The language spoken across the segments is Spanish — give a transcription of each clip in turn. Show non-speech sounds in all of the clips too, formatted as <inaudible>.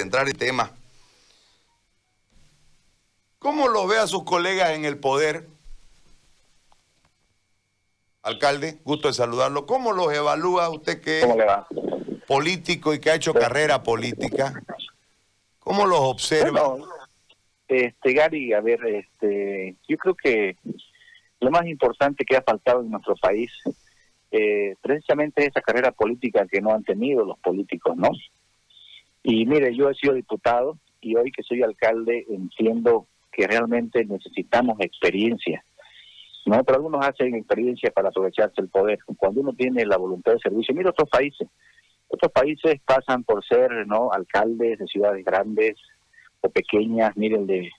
entrar en tema. ¿Cómo lo ve a sus colegas en el poder? Alcalde, gusto de saludarlo. ¿Cómo los evalúa usted que es político y que ha hecho carrera política? ¿Cómo los observa? este, Gary, a ver, este, yo creo que lo más importante que ha faltado en nuestro país eh, precisamente es esa carrera política que no han tenido los políticos, ¿no? Y mire, yo he sido diputado y hoy que soy alcalde entiendo que realmente necesitamos experiencia. ¿no? Pero algunos hacen experiencia para aprovecharse el poder. Cuando uno tiene la voluntad de servicio, mira otros países. Otros países pasan por ser no alcaldes de ciudades grandes o pequeñas, mire el de,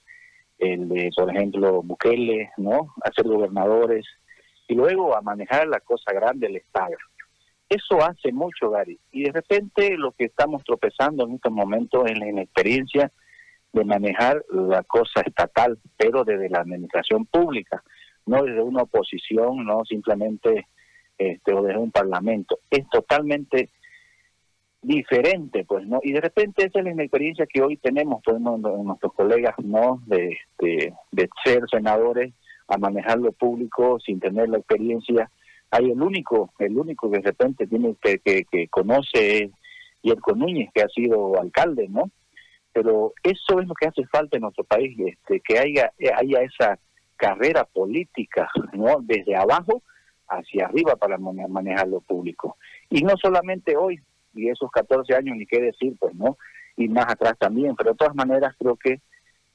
el de por ejemplo, Bukele, ¿no? A ser gobernadores y luego a manejar la cosa grande, el Estado. Eso hace mucho, Gary. Y de repente lo que estamos tropezando en estos momentos es la inexperiencia de manejar la cosa estatal, pero desde la administración pública, no desde una oposición, no simplemente este, o desde un parlamento. Es totalmente diferente, pues, ¿no? Y de repente esa es la inexperiencia que hoy tenemos, pues, nuestros colegas, ¿no? De, de, de ser senadores a manejar lo público sin tener la experiencia hay el único, el único que de repente tiene que, que, conoce es Yerko Núñez, que ha sido alcalde, ¿no? Pero eso es lo que hace falta en nuestro país, este, que haya, haya esa carrera política, ¿no? Desde abajo hacia arriba para manejar lo público. Y no solamente hoy, y esos 14 años, ni qué decir, pues, ¿no? Y más atrás también, pero de todas maneras creo que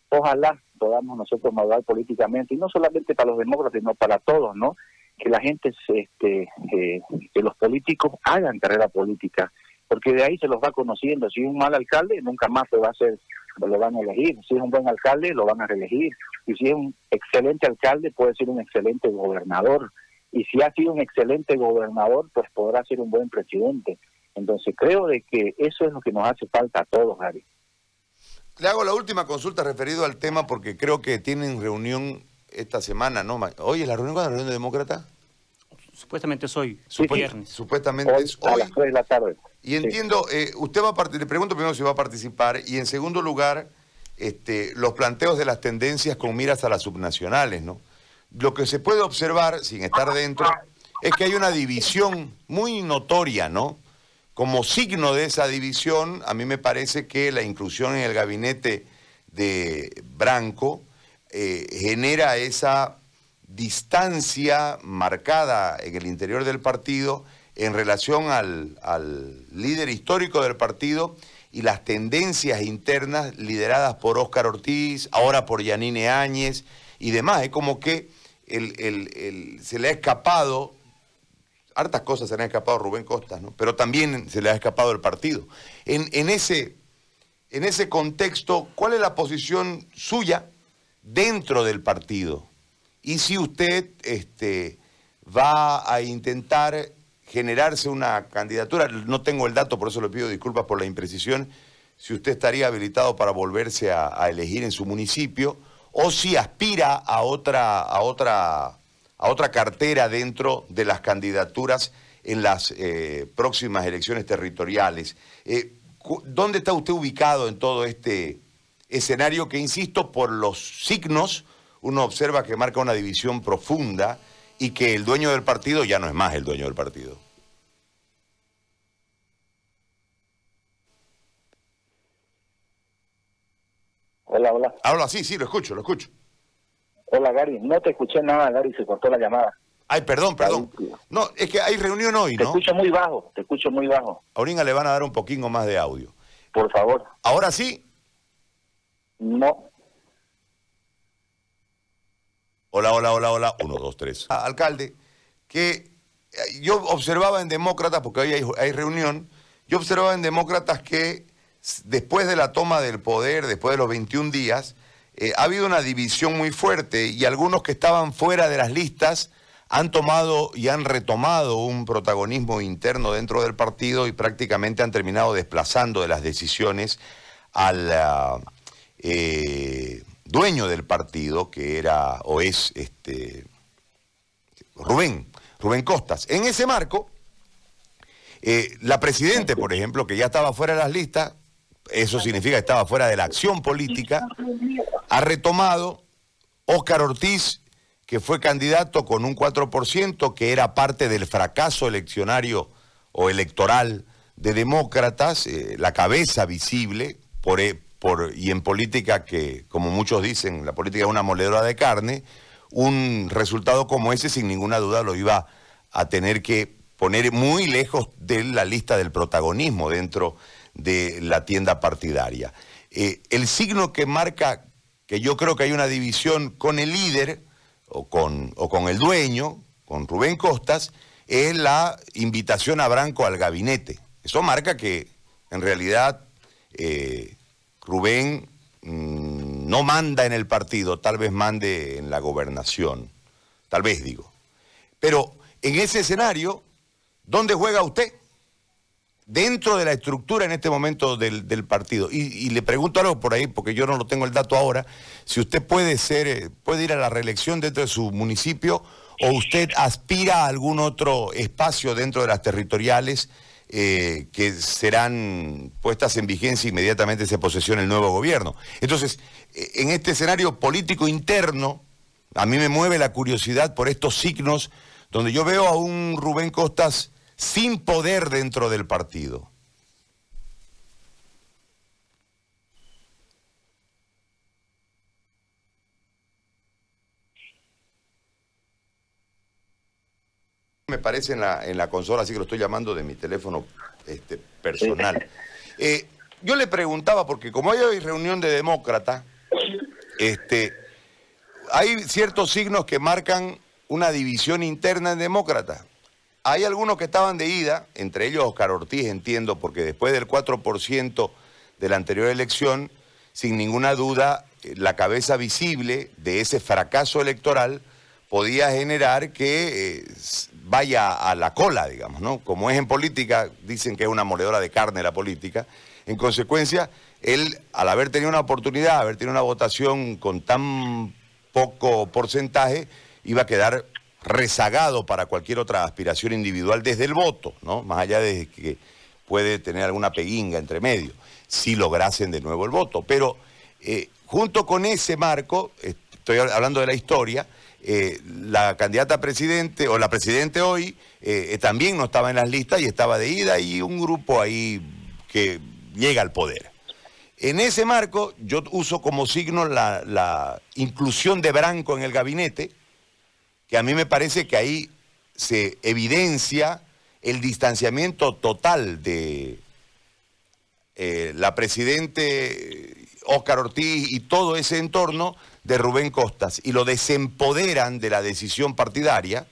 ojalá podamos nosotros madurar políticamente, y no solamente para los demócratas, sino para todos, ¿no? Que la gente, este, eh, que los políticos hagan carrera política, porque de ahí se los va conociendo. Si es un mal alcalde, nunca más se va a hacer, lo van a elegir. Si es un buen alcalde, lo van a reelegir. Y si es un excelente alcalde, puede ser un excelente gobernador. Y si ha sido un excelente gobernador, pues podrá ser un buen presidente. Entonces creo de que eso es lo que nos hace falta a todos, Gary. Le hago la última consulta referido al tema porque creo que tienen reunión esta semana, ¿no? Hoy es la reunión con la reunión de demócrata. Supuestamente es hoy, viernes. Supuestamente es hoy. A las de la tarde. Y entiendo, eh, usted va a le pregunto primero si va a participar y en segundo lugar, este, los planteos de las tendencias con miras a las subnacionales, ¿no? Lo que se puede observar, sin estar dentro, es que hay una división muy notoria, ¿no? Como signo de esa división, a mí me parece que la inclusión en el gabinete de Branco eh, genera esa distancia marcada en el interior del partido en relación al, líder histórico del partido y las tendencias internas lideradas por Óscar Ortiz, ahora por Yanine Áñez y demás. Es como que se le ha escapado, hartas cosas se le han escapado a Rubén Costas, ¿no? pero también se le ha escapado el partido. En, ese, en ese contexto, ¿cuál es la posición suya dentro del partido. Y si usted este, va a intentar generarse una candidatura, no tengo el dato, por eso le pido disculpas por la imprecisión, si usted estaría habilitado para volverse a, elegir en su municipio, o si aspira a otra, a otra, a otra cartera dentro de las candidaturas en las eh, próximas elecciones territoriales. Eh, ¿Dónde está usted ubicado en todo este escenario que, insisto, por los signos, uno observa que marca una división profunda y que el dueño del partido ya no es más el dueño del partido. Hola, hola. Habla, sí, sí, lo escucho, lo escucho. Hola, Gary. No te escuché nada, Gary, se cortó la llamada. Ay, perdón, perdón. No, es que hay reunión hoy, ¿no? Te escucho muy bajo, te escucho muy bajo. Ahorita le van a dar un poquito más de audio. Por favor. Ahora sí. No. Hola, hola, hola, hola. Uno, dos, tres. Ah, alcalde, que eh, yo observaba en Demócratas, porque hoy hay, reunión, yo observaba en Demócratas que después de la toma del poder, después de los 21 días, eh, ha habido una división muy fuerte y algunos que estaban fuera de las listas han tomado y han retomado un protagonismo interno dentro del partido y prácticamente han terminado desplazando de las decisiones al, eh, dueño del partido, que era o es este, Rubén, Rubén Costas. En ese marco, eh, la presidente, por ejemplo, que ya estaba fuera de las listas, eso significa que estaba fuera de la acción política, ha retomado Óscar Ortiz, que fue candidato con un 4%, que era parte del fracaso eleccionario o electoral de demócratas, eh, la cabeza visible, por, e, y en política que, como muchos dicen, la política es una moledora de carne, un resultado como ese sin ninguna duda lo iba a tener que poner muy lejos de la lista del protagonismo dentro de la tienda partidaria. Eh, el signo que marca que yo creo que hay una división con el líder o con, o con el dueño, con Rubén Costas, es la invitación a Branco al gabinete. Eso marca que en realidad eh, Rubén mm, no manda en el partido, tal vez mande en la gobernación, tal vez digo. Pero en ese escenario, ¿dónde juega usted? dentro de la estructura en este momento del, partido. Y, le pregunto algo por ahí, porque yo no lo tengo el dato ahora, si usted puede ser, eh, puede ir a la reelección dentro de su municipio o usted aspira a algún otro espacio dentro de las territoriales eh, que serán puestas en vigencia inmediatamente se posesione el nuevo gobierno. Entonces, eh, en este escenario político interno, a mí me mueve la curiosidad por estos signos donde yo veo a un Rubén Costas sin poder dentro del partido. Me parece en la, en la consola, así que lo estoy llamando de mi teléfono este, personal. <laughs> Eh, yo le preguntaba, porque como hay reunión de demócratas, este, hay ciertos signos que marcan una división interna en demócratas. Hay algunos que estaban de ida, entre ellos Oscar Ortiz, entiendo, porque después del 4% de la anterior elección, sin ninguna duda, eh, la cabeza visible de ese fracaso electoral podía generar que eh, vaya a la cola, digamos, ¿no? Como es en política, dicen que es una moledora de carne la política. En consecuencia, él, al haber tenido una oportunidad, haber tenido una votación con tan poco porcentaje, iba a quedar rezagado para cualquier otra aspiración individual desde el voto, ¿no? Más allá de que puede tener alguna peguinga entre medio, si lograsen de nuevo el voto. Pero eh, junto con ese marco, estoy hablando de la historia, eh, la candidata a presidente o la presidente hoy eh, también no estaba en las listas y estaba de ida y un grupo ahí que llega al poder. En ese marco yo uso como signo la, inclusión de Branco en el gabinete, que a mí me parece que ahí se evidencia el distanciamiento total de eh, la presidente Óscar Ortiz y todo ese entorno de Rubén Costas y lo desempoderan de la decisión partidaria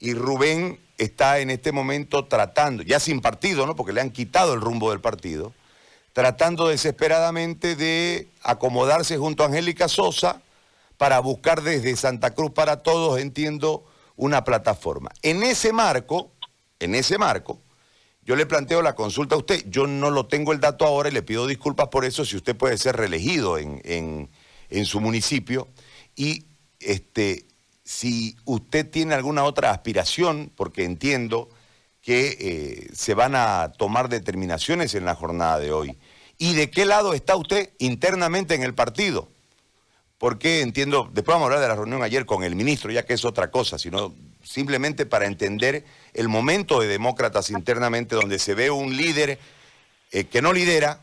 y Rubén está en este momento tratando, ya sin partido, ¿no? porque le han quitado el rumbo del partido, tratando desesperadamente de acomodarse junto a Angélica Sosa para buscar desde Santa Cruz para todos, entiendo, una plataforma. En ese marco, en ese marco, yo le planteo la consulta a usted. Yo no lo tengo el dato ahora y le pido disculpas por eso si usted puede ser reelegido en, su municipio. Y este, si usted tiene alguna otra aspiración, porque entiendo que eh, se van a tomar determinaciones en la jornada de hoy. ¿Y de qué lado está usted internamente en el partido? porque entiendo, después vamos a hablar de la reunión ayer con el ministro, ya que es otra cosa, sino simplemente para entender el momento de demócratas internamente donde se ve un líder eh, que no lidera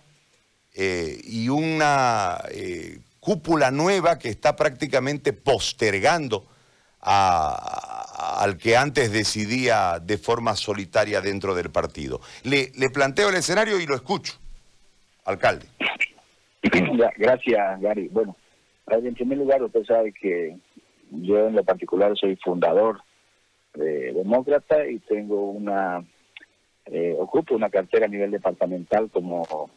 eh, y una eh, cúpula nueva que está prácticamente postergando al que antes decidía de forma solitaria dentro del partido. Le, le planteo el escenario y lo escucho, alcalde. Gracias, Gary. Bueno, en primer lugar, usted sabe que yo en lo particular soy fundador de Demócrata y tengo una, eh, ocupo una cartera a nivel departamental como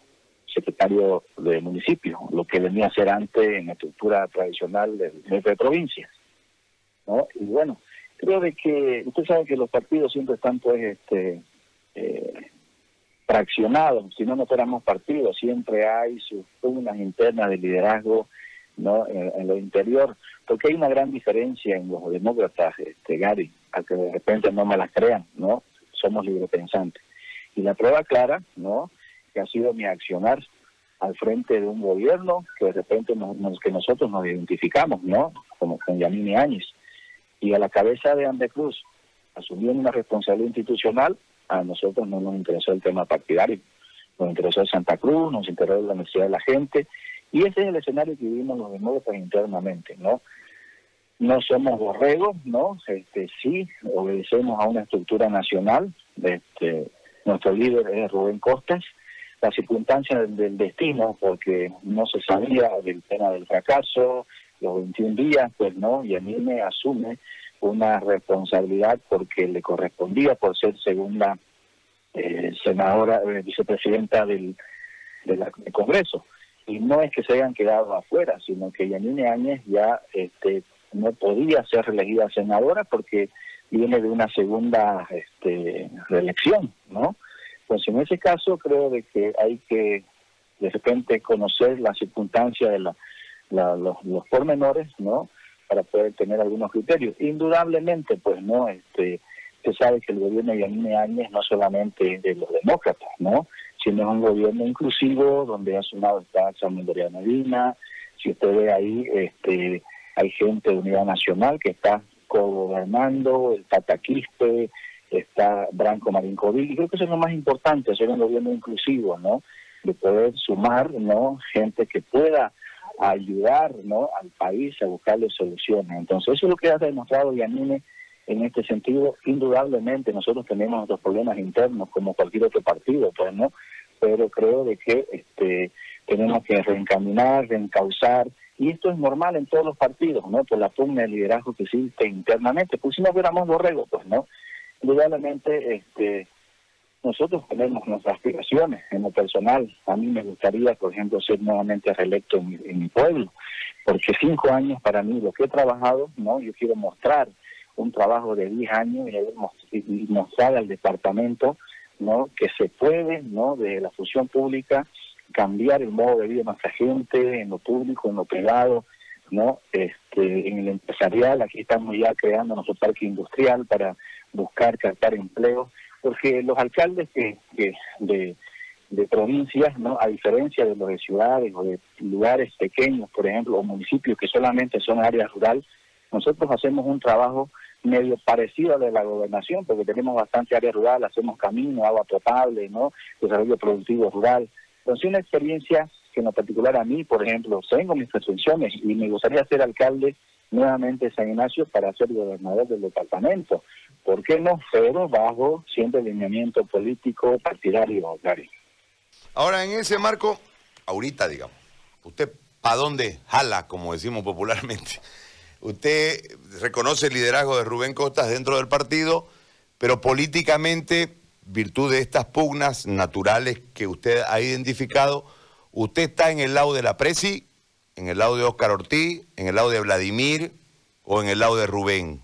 secretario de municipio, lo que venía a ser antes en la estructura tradicional del jefe de provincias. ¿no? Y bueno, creo de que usted sabe que los partidos siempre están pues este eh, fraccionados, si no no fuéramos partidos, siempre hay sus pugnas internas de liderazgo ¿no? En, lo interior, porque hay una gran diferencia en los demócratas, este, Gary, a que de repente no me las crean, ¿no? Somos librepensantes. Y la prueba clara, ¿no? Que ha sido mi accionar al frente de un gobierno que de repente nos, que nosotros nos identificamos, ¿no? Como con Yanini Áñez. Y a la cabeza de Ande Cruz, asumiendo una responsabilidad institucional, a nosotros no nos interesó el tema partidario. Nos interesó Santa Cruz, nos interesó la necesidad de la gente, y ese es el escenario que vivimos los demócratas internamente, ¿no? No somos borregos, ¿no? Este, sí, obedecemos a una estructura nacional. Este, nuestro líder es Rubén Costas. Las circunstancias del, destino, porque no se sabía del tema del fracaso, los 21 días, pues no, y me asume una responsabilidad porque le correspondía por ser segunda eh, senadora, eh, vicepresidenta del, del Congreso y no es que se hayan quedado afuera, sino que Yanine Áñez ya este, no podía ser reelegida senadora porque viene de una segunda este, reelección, ¿no? Pues en ese caso creo de que hay que de repente conocer la circunstancia de la, los, los, pormenores, ¿no? Para poder tener algunos criterios. Indudablemente, pues, ¿no? Este, se sabe que el gobierno de Yanine Áñez no solamente es de los demócratas, ¿no? sino es un gobierno inclusivo donde ha sumado está Samuel Medina, si usted ve ahí, este, hay gente de Unidad Nacional que está co-gobernando, el Pataquiste, está Branco Marincovi, y creo que eso es lo más importante, hacer un gobierno inclusivo, ¿no? De poder sumar, ¿no? Gente que pueda ayudar, ¿no? Al país a buscarle soluciones. Entonces, eso es lo que ha demostrado Yanine en este sentido, indudablemente nosotros tenemos nuestros problemas internos como cualquier otro partido, pues no, pero creo de que este tenemos que reencaminar, reencauzar, y esto es normal en todos los partidos, ¿no? Por la pugna de liderazgo que existe internamente, pues si no fuéramos borregos, pues no. Indudablemente, este nosotros tenemos nuestras aspiraciones en lo personal. A mí me gustaría, por ejemplo, ser nuevamente reelecto en mi, en mi pueblo, porque cinco años para mí, lo que he trabajado, no, yo quiero mostrar un trabajo de 10 años y mostrar al departamento no que se puede no de la función pública cambiar el modo de vida de nuestra gente en lo público en lo privado no este en el empresarial aquí estamos ya creando nuestro parque industrial para buscar captar empleo porque los alcaldes que, que de, de provincias no a diferencia de los de ciudades o de lugares pequeños por ejemplo o municipios que solamente son áreas rural nosotros hacemos un trabajo medio parecido a de la gobernación, porque tenemos bastante área rural, hacemos camino, agua potable, ¿no? desarrollo productivo rural. Entonces, una experiencia que en lo particular a mí, por ejemplo, tengo mis presunciones y me gustaría ser alcalde nuevamente de San Ignacio para ser gobernador del departamento. ¿Por qué no? Pero bajo siempre lineamiento político partidario, Gary. Ahora, en ese marco, ahorita, digamos, ¿usted para dónde jala, como decimos popularmente? Usted reconoce el liderazgo de Rubén Costas dentro del partido, pero políticamente, virtud de estas pugnas naturales que usted ha identificado, usted está en el lado de la Presi, en el lado de Óscar Ortiz, en el lado de Vladimir o en el lado de Rubén.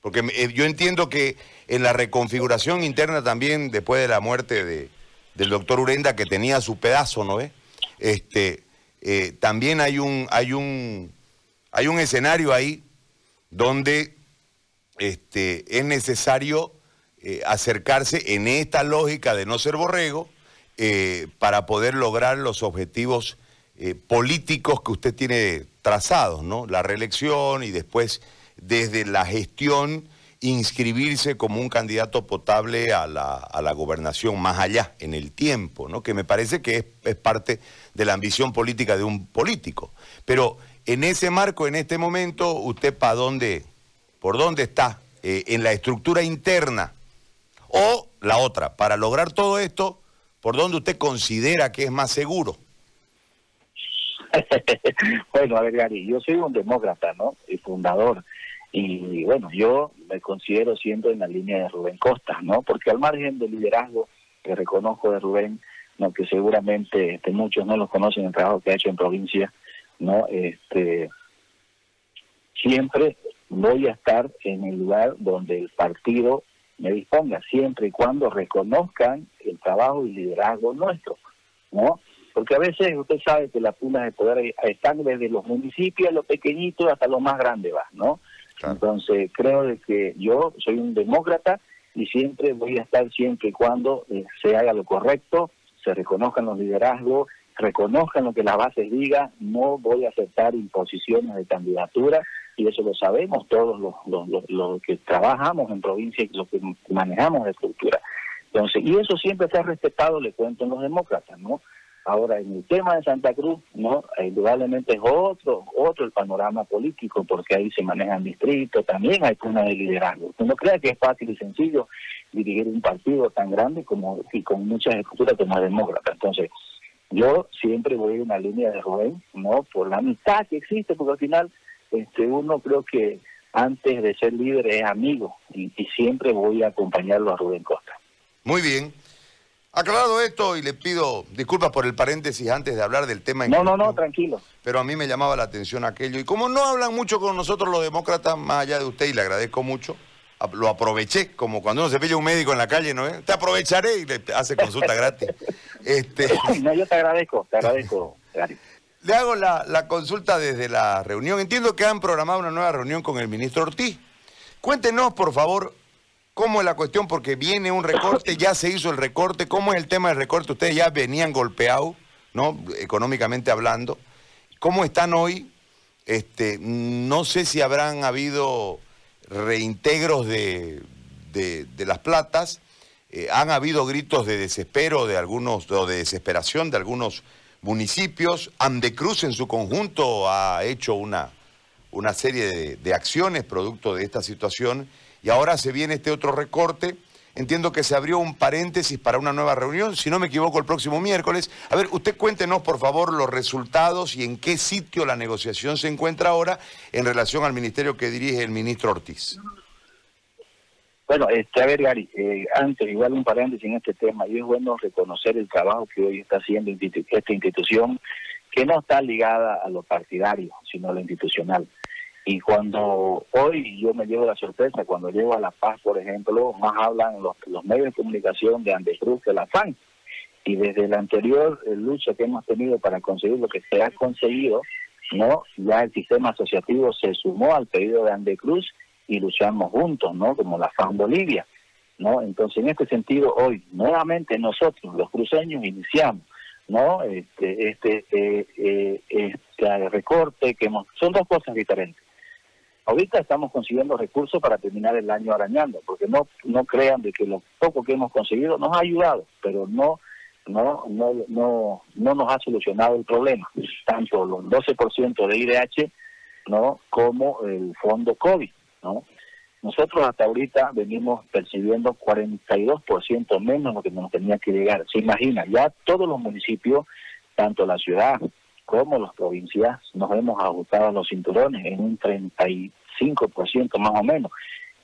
Porque eh, yo entiendo que en la reconfiguración interna también, después de la muerte de, del doctor Urenda, que tenía su pedazo, ¿no es? Este, eh, también hay un, hay un hay un escenario ahí donde este, es necesario eh, acercarse en esta lógica de no ser borrego eh, para poder lograr los objetivos eh, políticos que usted tiene trazados, ¿no? La reelección y después desde la gestión inscribirse como un candidato potable a la, gobernación más allá, en el tiempo, ¿no? que me parece que es, es, parte de la ambición política de un político. Pero en ese marco, en este momento, ¿usted para dónde, por dónde está? ¿En la estructura interna? O la otra, para lograr todo esto, ¿por dónde usted considera que es más seguro? <laughs> bueno, a ver, Gary, yo soy un demócrata, ¿no? Y fundador. Y bueno, yo me considero siendo en la línea de Rubén Costa, ¿no? Porque al margen del liderazgo que reconozco de Rubén, ¿no? que seguramente este, muchos no lo conocen el trabajo que ha hecho en provincia, ¿no? Este, siempre voy a estar en el lugar donde el partido me disponga, siempre y cuando reconozcan el trabajo y liderazgo nuestro, ¿no? Porque a veces usted sabe que las punas de poder están desde los municipios, los pequeñitos, hasta los más grandes, va, ¿no? Entonces creo de que yo soy un demócrata y siempre voy a estar siempre y cuando eh, se haga lo correcto, se reconozcan los liderazgos reconozcan lo que las bases digan, no voy a aceptar imposiciones de candidatura y eso lo sabemos todos los, que trabajamos en provincia y los que manejamos de cultura. Entonces, y eso siempre se ha respetado, le cuento en los demócratas, ¿no? Ahora, en el tema de Santa Cruz, no, indudablemente es otro, otro el panorama político, porque ahí se manejan distritos, también hay una de liderazgo. no crea que es fácil y sencillo dirigir un partido tan grande como y con muchas estructuras como demócrata. Entonces, yo siempre voy en una línea de Rubén, ¿no? Por la amistad que existe, porque al final este uno creo que antes de ser líder es amigo y siempre voy a acompañarlo a Rubén Costa. Muy bien. Aclarado esto, y le pido disculpas por el paréntesis antes de hablar del tema. no, no, no, tranquilo. Pero a mí me llamaba la atención aquello. Y como no hablan mucho con nosotros los demócratas, más allá de usted, y le agradezco mucho, lo aproveché, como cuando uno se pilla un médico en la calle, ¿no? Te aprovecharé y le hace consulta gratis. <laughs> Este... No, yo te agradezco, te agradezco. Le hago la, consulta desde la reunión. Entiendo que han programado una nueva reunión con el ministro Ortiz. Cuéntenos, por favor, ¿Cómo es la cuestión? Porque viene un recorte, ya se hizo el recorte. ¿Cómo es el tema del recorte? Ustedes ya venían golpeados, ¿no? Económicamente hablando. ¿Cómo están hoy? Este, no sé si habrán habido reintegros de, las platas. Eh, han habido gritos de desespero de algunos, o de desesperación de algunos municipios. Andecruz en su conjunto ha hecho una, una serie de acciones producto de esta situación y ahora se viene este otro recorte. Entiendo que se abrió un paréntesis para una nueva reunión, si no me equivoco, el próximo miércoles. A ver, usted cuéntenos, por favor, los resultados y en qué sitio la negociación se encuentra ahora en relación al ministerio que dirige el ministro Ortiz. Bueno, este, a ver, Gary, eh, antes, igual un paréntesis en este tema, y es bueno reconocer el trabajo que hoy está haciendo esta institución, que no está ligada a lo partidario, sino a lo institucional. Y cuando hoy yo me llevo la sorpresa, cuando llego a La Paz, por ejemplo, más hablan los, medios de comunicación de Andescruz que la FAN. Y desde la anterior eh, lucha que hemos tenido para conseguir lo que se ha conseguido, no ya el sistema asociativo se sumó al pedido de Andecruz y luchamos juntos, ¿no? Como la FAN Bolivia, ¿no? Entonces, en este sentido, hoy, nuevamente nosotros, los cruceños, iniciamos, ¿no? Este, este, eh, eh, este recorte que hemos... Son dos cosas diferentes. Ahorita estamos consiguiendo recursos para terminar el año arañando, porque no no crean de que lo poco que hemos conseguido nos ha ayudado, pero no no no no no nos ha solucionado el problema, tanto los 12% de IDH, ¿no? como el fondo COVID, ¿no? Nosotros hasta ahorita venimos percibiendo 42% menos lo que nos tenía que llegar. Se imagina, ya todos los municipios, tanto la ciudad como las provincias nos hemos ajustado a los cinturones en un 35% más o menos.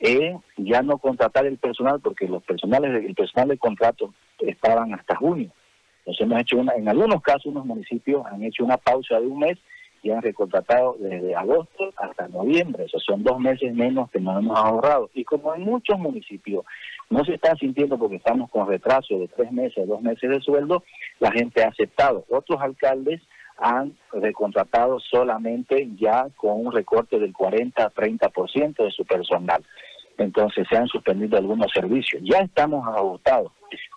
Eh, ya no contratar el personal porque los personales el personal de contrato estaban hasta junio. Entonces hemos hecho una, en algunos casos unos municipios han hecho una pausa de un mes y han recontratado desde agosto hasta noviembre. Esos son dos meses menos que nos hemos ahorrado. Y como en muchos municipios no se está sintiendo porque estamos con retraso de tres meses, dos meses de sueldo, la gente ha aceptado. Otros alcaldes han recontratado solamente ya con un recorte del 40-30% de su personal. Entonces se han suspendido algunos servicios. Ya estamos agotados,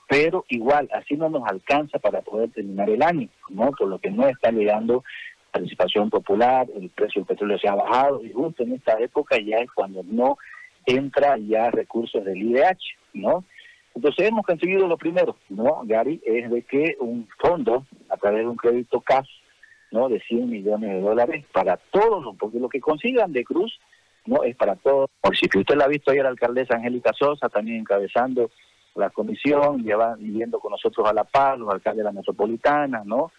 pero igual así no nos alcanza para poder terminar el año, ¿no? Por lo que no está llegando participación popular, el precio del petróleo se ha bajado y justo en esta época ya es cuando no entra ya recursos del IDH, ¿no? Entonces hemos conseguido lo primero, ¿no, Gary? Es de que un fondo, a través de un crédito CAS, ¿no? de 100 millones de dólares para todos, porque lo que consigan de Cruz no es para todos. Por si usted la ha visto ayer la alcaldesa Angélica Sosa, también encabezando la comisión, lleva, viendo con nosotros a La Paz, los alcaldes de la metropolitana, ¿no?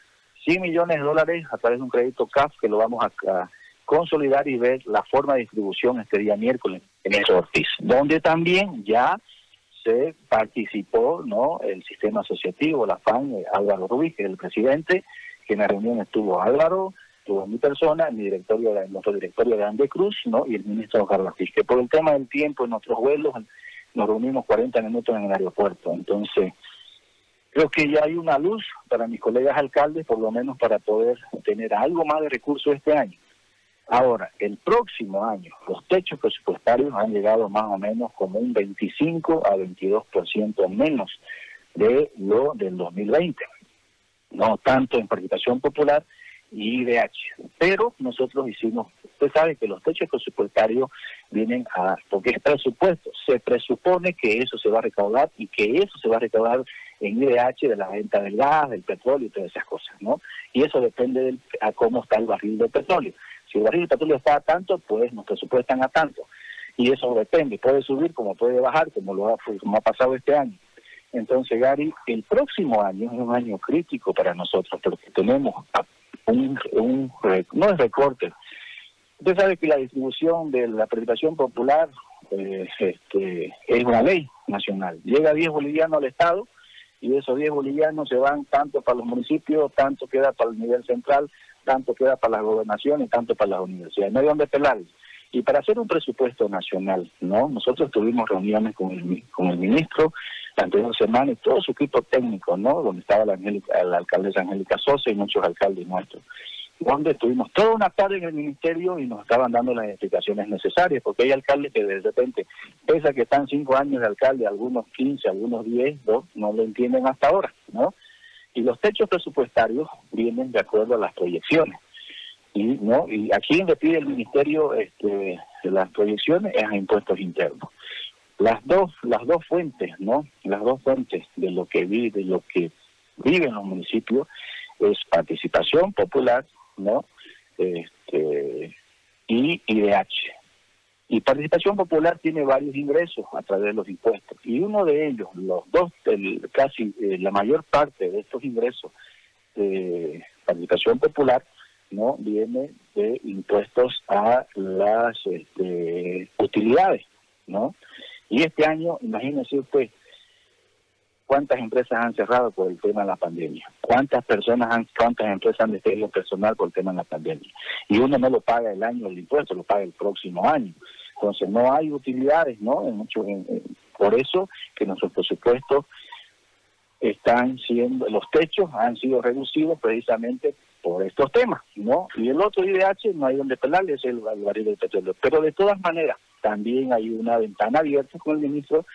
100 millones de dólares a través de un crédito CAF que lo vamos a, consolidar y ver la forma de distribución este día miércoles en el Ortiz, donde también ya se participó, ¿no? El sistema asociativo, la FAN, eh, Álvaro Ruiz, que es el presidente, que en la reunión estuvo Álvaro, estuvo mi persona, mi directorio, nuestro directorio de Ande Cruz, ¿no? y el ministro Carlos que por el tema del tiempo en nuestros vuelos nos reunimos 40 minutos en el aeropuerto. Entonces, creo que ya hay una luz para mis colegas alcaldes, por lo menos para poder tener algo más de recursos este año. Ahora, el próximo año, los techos presupuestarios han llegado más o menos como un 25 a 22% menos de lo del 2020. no tanto en participación popular y IDH. Pero nosotros hicimos, usted sabe que los techos presupuestarios vienen a, porque es presupuesto, se presupone que eso se va a recaudar y que eso se va a recaudar en IDH de la venta del gas, del petróleo y todas esas cosas, ¿no? Y eso depende de a cómo está el barril de petróleo. Si el barril de petróleo está a tanto, pues nos presupuestan a tanto. Y eso depende, puede subir como puede bajar, como lo ha, ha pasado este año. Entonces, Gary, el próximo año es un año crítico para nosotros porque tenemos un, un no es recorte. Usted sabe que la distribución de la participación popular eh, este, es una ley nacional. Llega 10 bolivianos al Estado y esos 10 bolivianos se van tanto para los municipios, tanto queda para el nivel central, tanto queda para las gobernaciones, tanto para las universidades. No hay donde pelar. Y para hacer un presupuesto nacional, ¿no? Nosotros tuvimos reuniones con el, con el ministro la anterior semana y todo su equipo técnico, ¿no? Donde estaba la, la alcaldesa Angélica Sosa y muchos alcaldes nuestros donde estuvimos toda una tarde en el ministerio y nos estaban dando las explicaciones necesarias, porque hay alcaldes que de repente, pese a que están cinco años de alcalde, algunos 15, algunos 10, ¿no? no lo entienden hasta ahora, ¿no? Y los techos presupuestarios vienen de acuerdo a las proyecciones. Y, ¿no? y aquí donde pide el ministerio este, las proyecciones es a impuestos internos. Las dos, las dos fuentes, ¿no? Las dos fuentes de lo que vive, de lo que viven los municipios es participación popular ¿no? Este, y IDH. Y participación popular tiene varios ingresos a través de los impuestos. Y uno de ellos, los dos, casi eh, la mayor parte de estos ingresos de participación popular, no viene de impuestos a las este, utilidades, ¿no? Y este año, imagínese usted, cuántas empresas han cerrado por el tema de la pandemia, cuántas personas han, cuántas empresas han despedido personal por el tema de la pandemia. Y uno no lo paga el año el impuesto, lo paga el próximo año. Entonces no hay utilidades, ¿no? En mucho, por eso que nuestros presupuestos están siendo, los techos han sido reducidos precisamente por estos temas, ¿no? Y el otro IDH no hay donde pelarle, es el, el barril del petróleo. Pero de todas maneras, también hay una ventana abierta con el ministro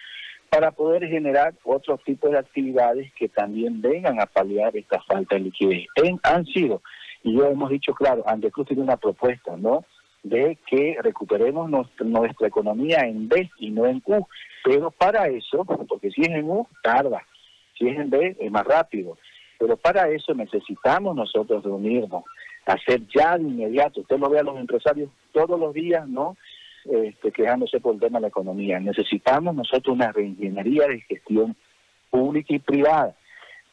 para poder generar otros tipos de actividades que también vengan a paliar esta falta de liquidez. han sido, y yo hemos dicho claro, Cruz tiene una propuesta, ¿no? De que recuperemos nuestra, economía en B y no en U. Pero para eso, porque si es en U, tarda. Si es en B, es más rápido. Pero para eso necesitamos nosotros reunirnos, hacer ya de inmediato. Usted lo ve a los empresarios todos los días, ¿no? este, quejándose por el tema de la economía. Necesitamos nosotros una reingeniería de gestión pública y privada.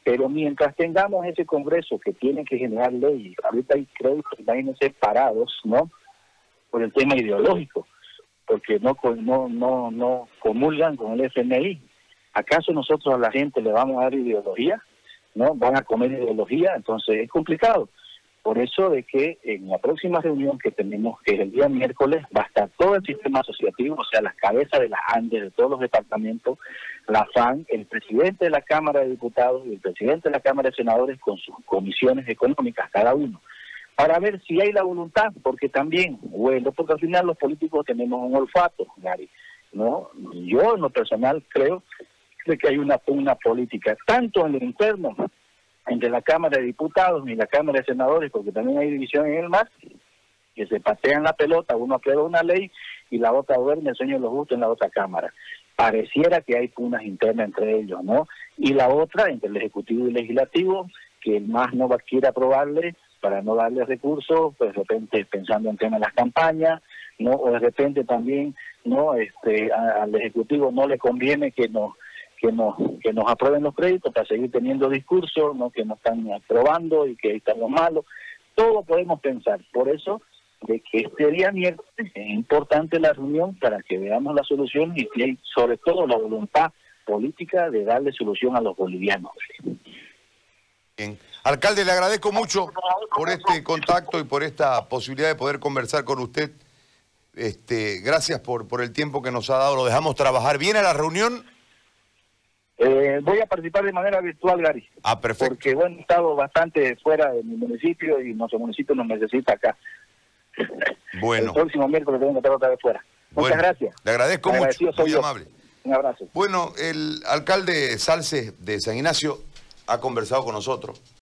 Pero mientras tengamos ese Congreso que tiene que generar leyes, ahorita hay créditos, imagínense, parados, ¿no? Por el tema ideológico, porque no, no, no, no comulgan con el FMI. ¿Acaso nosotros a la gente le vamos a dar ideología? ¿No? Van a comer ideología, entonces es complicado. Por eso de que en la próxima reunión que tenemos, que es el día miércoles, va a estar todo el sistema asociativo, o sea, las cabezas de las ANDE de todos los departamentos, la FAN, el presidente de la Cámara de Diputados y el presidente de la Cámara de Senadores con sus comisiones económicas, cada uno, para ver si hay la voluntad, porque también, bueno, porque al final los políticos tenemos un olfato, Gary, ¿no? Yo en lo personal creo que hay una, una política, tanto en el interno entre la Cámara de Diputados y la Cámara de Senadores, porque también hay división en el MAS, que se patean la pelota, uno aprueba una ley y la otra duerme el sueño de los gustos en la otra Cámara. Pareciera que hay punas internas entre ellos, ¿no? Y la otra, entre el Ejecutivo y el Legislativo, que el MAS no va quiere aprobarle para no darle recursos, pues de repente pensando en temas de las campañas, ¿no? O de repente también, ¿no? Este, al Ejecutivo no le conviene que nos que nos, que nos aprueben los créditos para seguir teniendo discursos, no que nos están aprobando y que ahí están los malos. Todo podemos pensar. Por eso, de que este día miércoles es importante la reunión para que veamos la solución y hay sobre todo la voluntad política de darle solución a los bolivianos. Bien. Alcalde, le agradezco mucho por este contacto y por esta posibilidad de poder conversar con usted. Este, gracias por, por el tiempo que nos ha dado. Lo dejamos trabajar. ¿Viene a la reunión? Eh, voy a participar de manera virtual, Gary. Ah, perfecto. Porque bueno, he estado bastante fuera de mi municipio y nuestro municipio nos necesita acá. Bueno. El próximo miércoles tengo que estar otra vez fuera. Muchas gracias. Le agradezco mucho, muy amable. Un abrazo. Bueno, el alcalde Salce de San Ignacio ha conversado con nosotros.